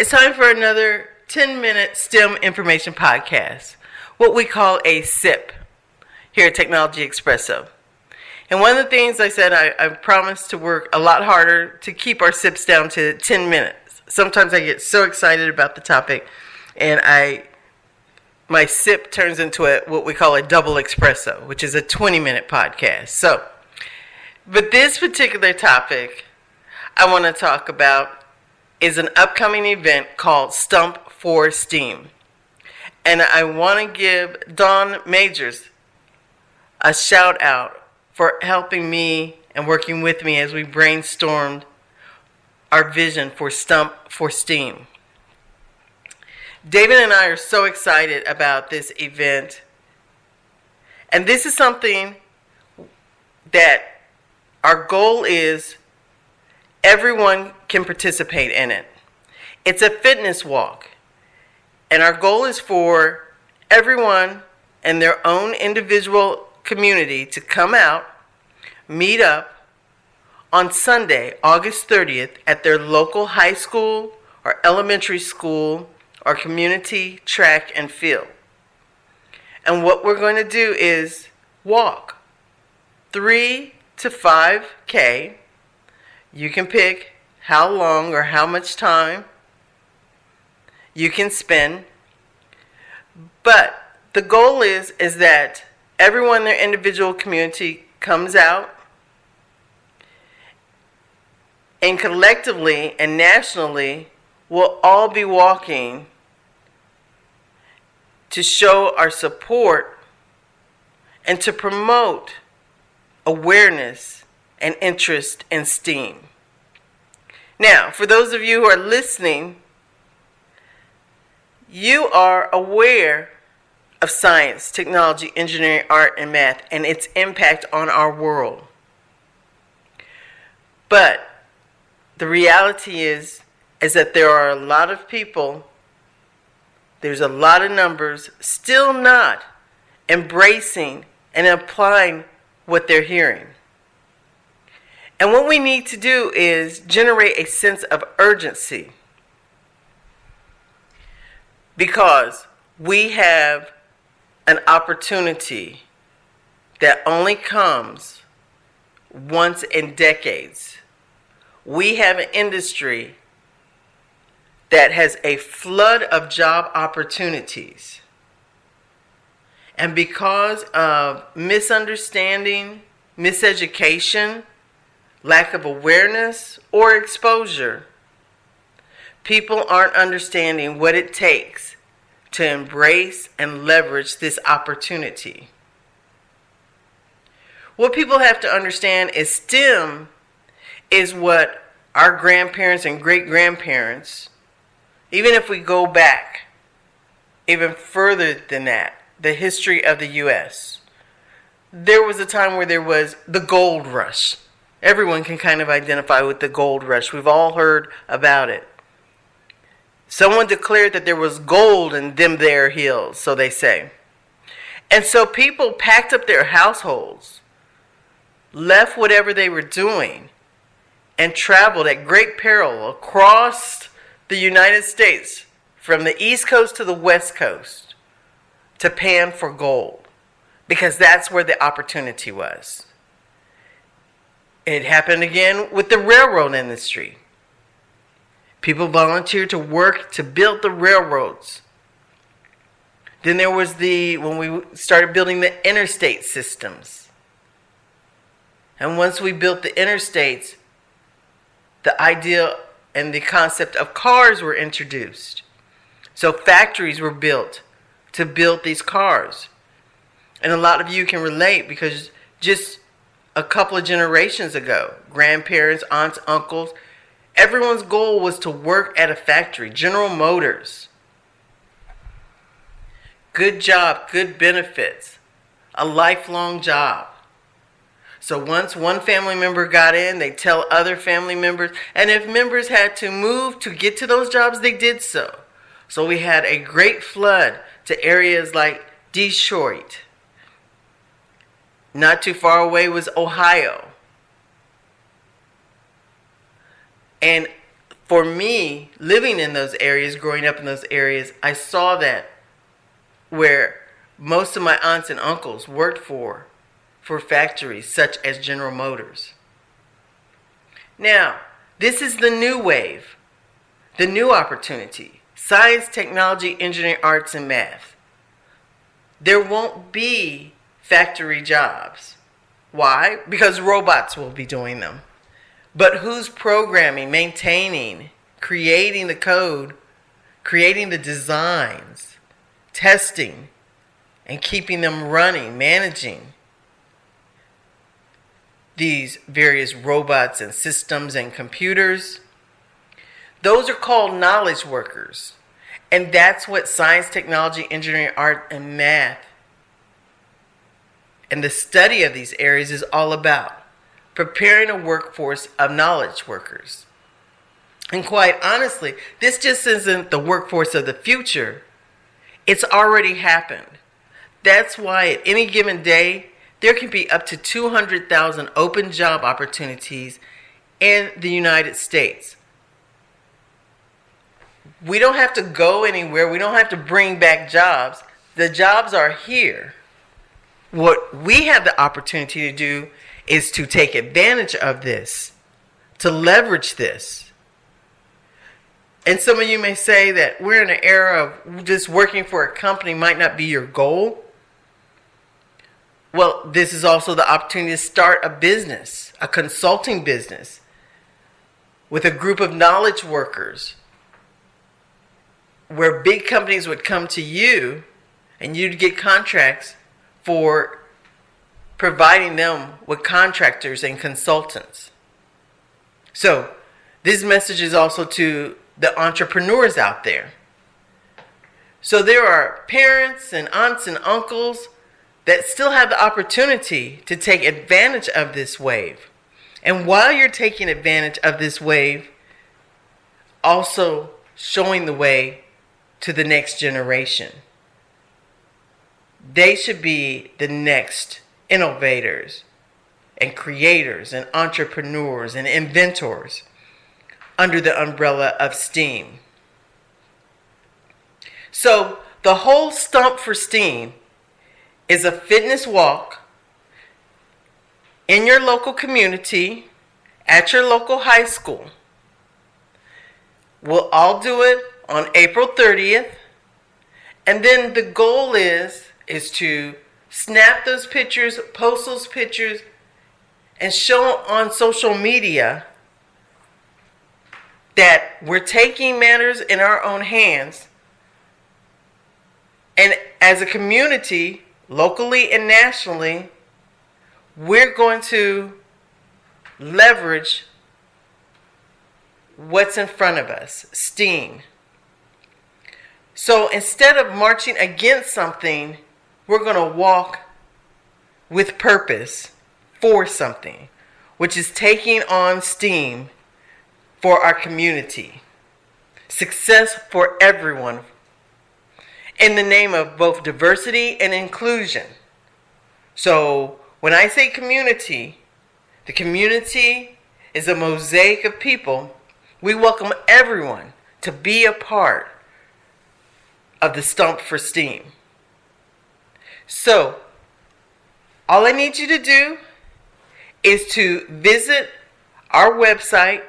It's time for another 10 minute STEM information podcast, what we call a SIP here at Technology Expresso. And one of the things I said, I, I promised to work a lot harder to keep our SIPs down to 10 minutes. Sometimes I get so excited about the topic and I my sip turns into a what we call a double espresso, which is a 20 minute podcast. So, but this particular topic I want to talk about is an upcoming event called Stomp for STEAM. And I want to give Dawn Majors a shout out for helping me and working with me as we brainstormed our vision for Stomp for STEAM. David and I are so excited about this event. And this is something that our goal is everyone can participate in it. It's a fitness walk. And our goal is for everyone and their own individual community to come out, meet up on Sunday, August 30th, at their local high school or elementary school or community track and field. And what we're going to do is walk 3 to 5K. You can pick how long or how much time you can spend. But the goal is is that everyone in their individual community comes out and collectively and nationally we'll all be walking to show our support and to promote awareness and interest in STEAM. Now, for those of you who are listening, you are aware of science, technology, engineering, art, and math and its impact on our world. But the reality is is that there are a lot of people, there's a lot of numbers still not embracing and applying what they're hearing. And what we need to do is generate a sense of urgency because we have an opportunity that only comes once in decades. We have an industry that has a flood of job opportunities. And because of misunderstanding, miseducation, lack of awareness, or exposure, people aren't understanding what it takes to embrace and leverage this opportunity. What people have to understand is STEM is what our grandparents and great grandparents even if we go back even further than that, the history of the U.S., there was a time where there was the gold rush. Everyone can kind of identify with the gold rush. We've all heard about it. Someone declared that there was gold in them there hills, so they say. And so people packed up their households, left whatever they were doing, and traveled at great peril across the United States from the East Coast to the West Coast to pan for gold because that's where the opportunity was. It happened again with the railroad industry. People volunteered to work to build the railroads. Then there was the, when we started building the interstate systems. And once we built the interstates, the idea and the concept of cars were introduced. So factories were built to build these cars. And a lot of you can relate because just a couple of generations ago, grandparents, aunts, uncles, everyone's goal was to work at a factory, General Motors. Good job, good benefits, a lifelong job. So once one family member got in, they tell other family members. And if members had to move to get to those jobs, they did so. So we had a great flood to areas like Detroit. Not too far away was Ohio. And for me, living in those areas, growing up in those areas, I saw that where most of my aunts and uncles worked for for factories such as General Motors. Now, this is the new wave, the new opportunity. Science, technology, engineering, arts, and math. There won't be factory jobs. Why? Because robots will be doing them. But who's programming, maintaining, creating the code, creating the designs, testing, and keeping them running, managing these various robots and systems and computers? Those are called knowledge workers. And that's what science, technology, engineering, art, and math and the study of these areas is all about preparing a workforce of knowledge workers. And quite honestly, this just isn't the workforce of the future, it's already happened. That's why at any given day, there can be up to 200,000 open job opportunities in the United States. We don't have to go anywhere, we don't have to bring back jobs. The jobs are here. What we have the opportunity to do is to take advantage of this, to leverage this. And some of you may say that we're in an era of just working for a company might not be your goal. Well, this is also the opportunity to start a business, a consulting business, with a group of knowledge workers where big companies would come to you and you'd get contracts for providing them with contractors and consultants. So, this message is also to the entrepreneurs out there. So, there are parents and aunts and uncles that still have the opportunity to take advantage of this wave. And while you're taking advantage of this wave, also showing the way to the next generation. They should be the next innovators and creators and entrepreneurs and inventors under the umbrella of STEAM. So, the whole stomp for STEAM is a fitness walk in your local community at your local high school. We'll all do it on April 30th. And then the goal is is to snap those pictures, post those pictures, and show on social media that we're taking matters in our own hands. And as a community, locally and nationally, we're going to leverage what's in front of us STEAM. So instead of marching against something, we're going to walk with purpose for something, which is taking on steam for our community. Success for everyone in the name of both diversity and inclusion. So, when I say community, the community is a mosaic of people. We welcome everyone to be a part of the Stomp for Steam. So, all I need you to do is to visit our website.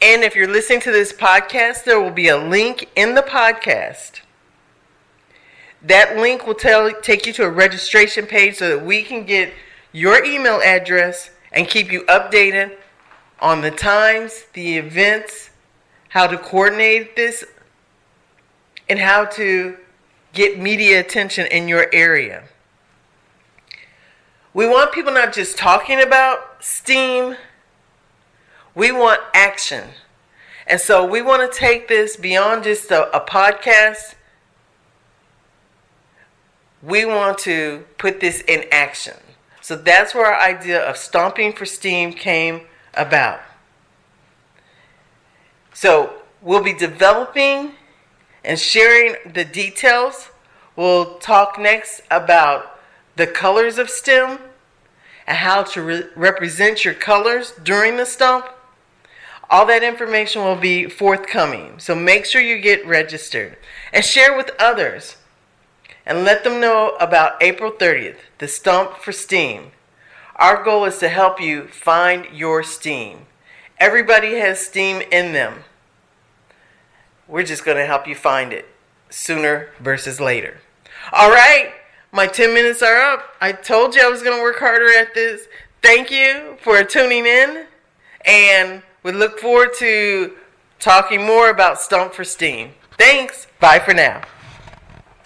And if you're listening to this podcast, there will be a link in the podcast. That link will tell, take you to a registration page so that we can get your email address and keep you updated on the times, the events, how to coordinate this, and how to get media attention in your area. We want people not just talking about STEAM, we want action. And so we want to take this beyond just a, a podcast. We want to put this in action. So that's where our idea of stomping for STEAM came about. So we'll be developing and sharing the details. We'll talk next about the colors of STEM and how to re- represent your colors during the stomp. All that information will be forthcoming. So make sure you get registered and share with others and let them know about April 30th, the Stomp for STEAM. Our goal is to help you find your STEAM. Everybody has STEAM in them. We're just going to help you find it sooner versus later. All right, my 10 minutes are up. I told you I was going to work harder at this. Thank you for tuning in, and we look forward to talking more about Stomp for Steam. Thanks. Bye for now.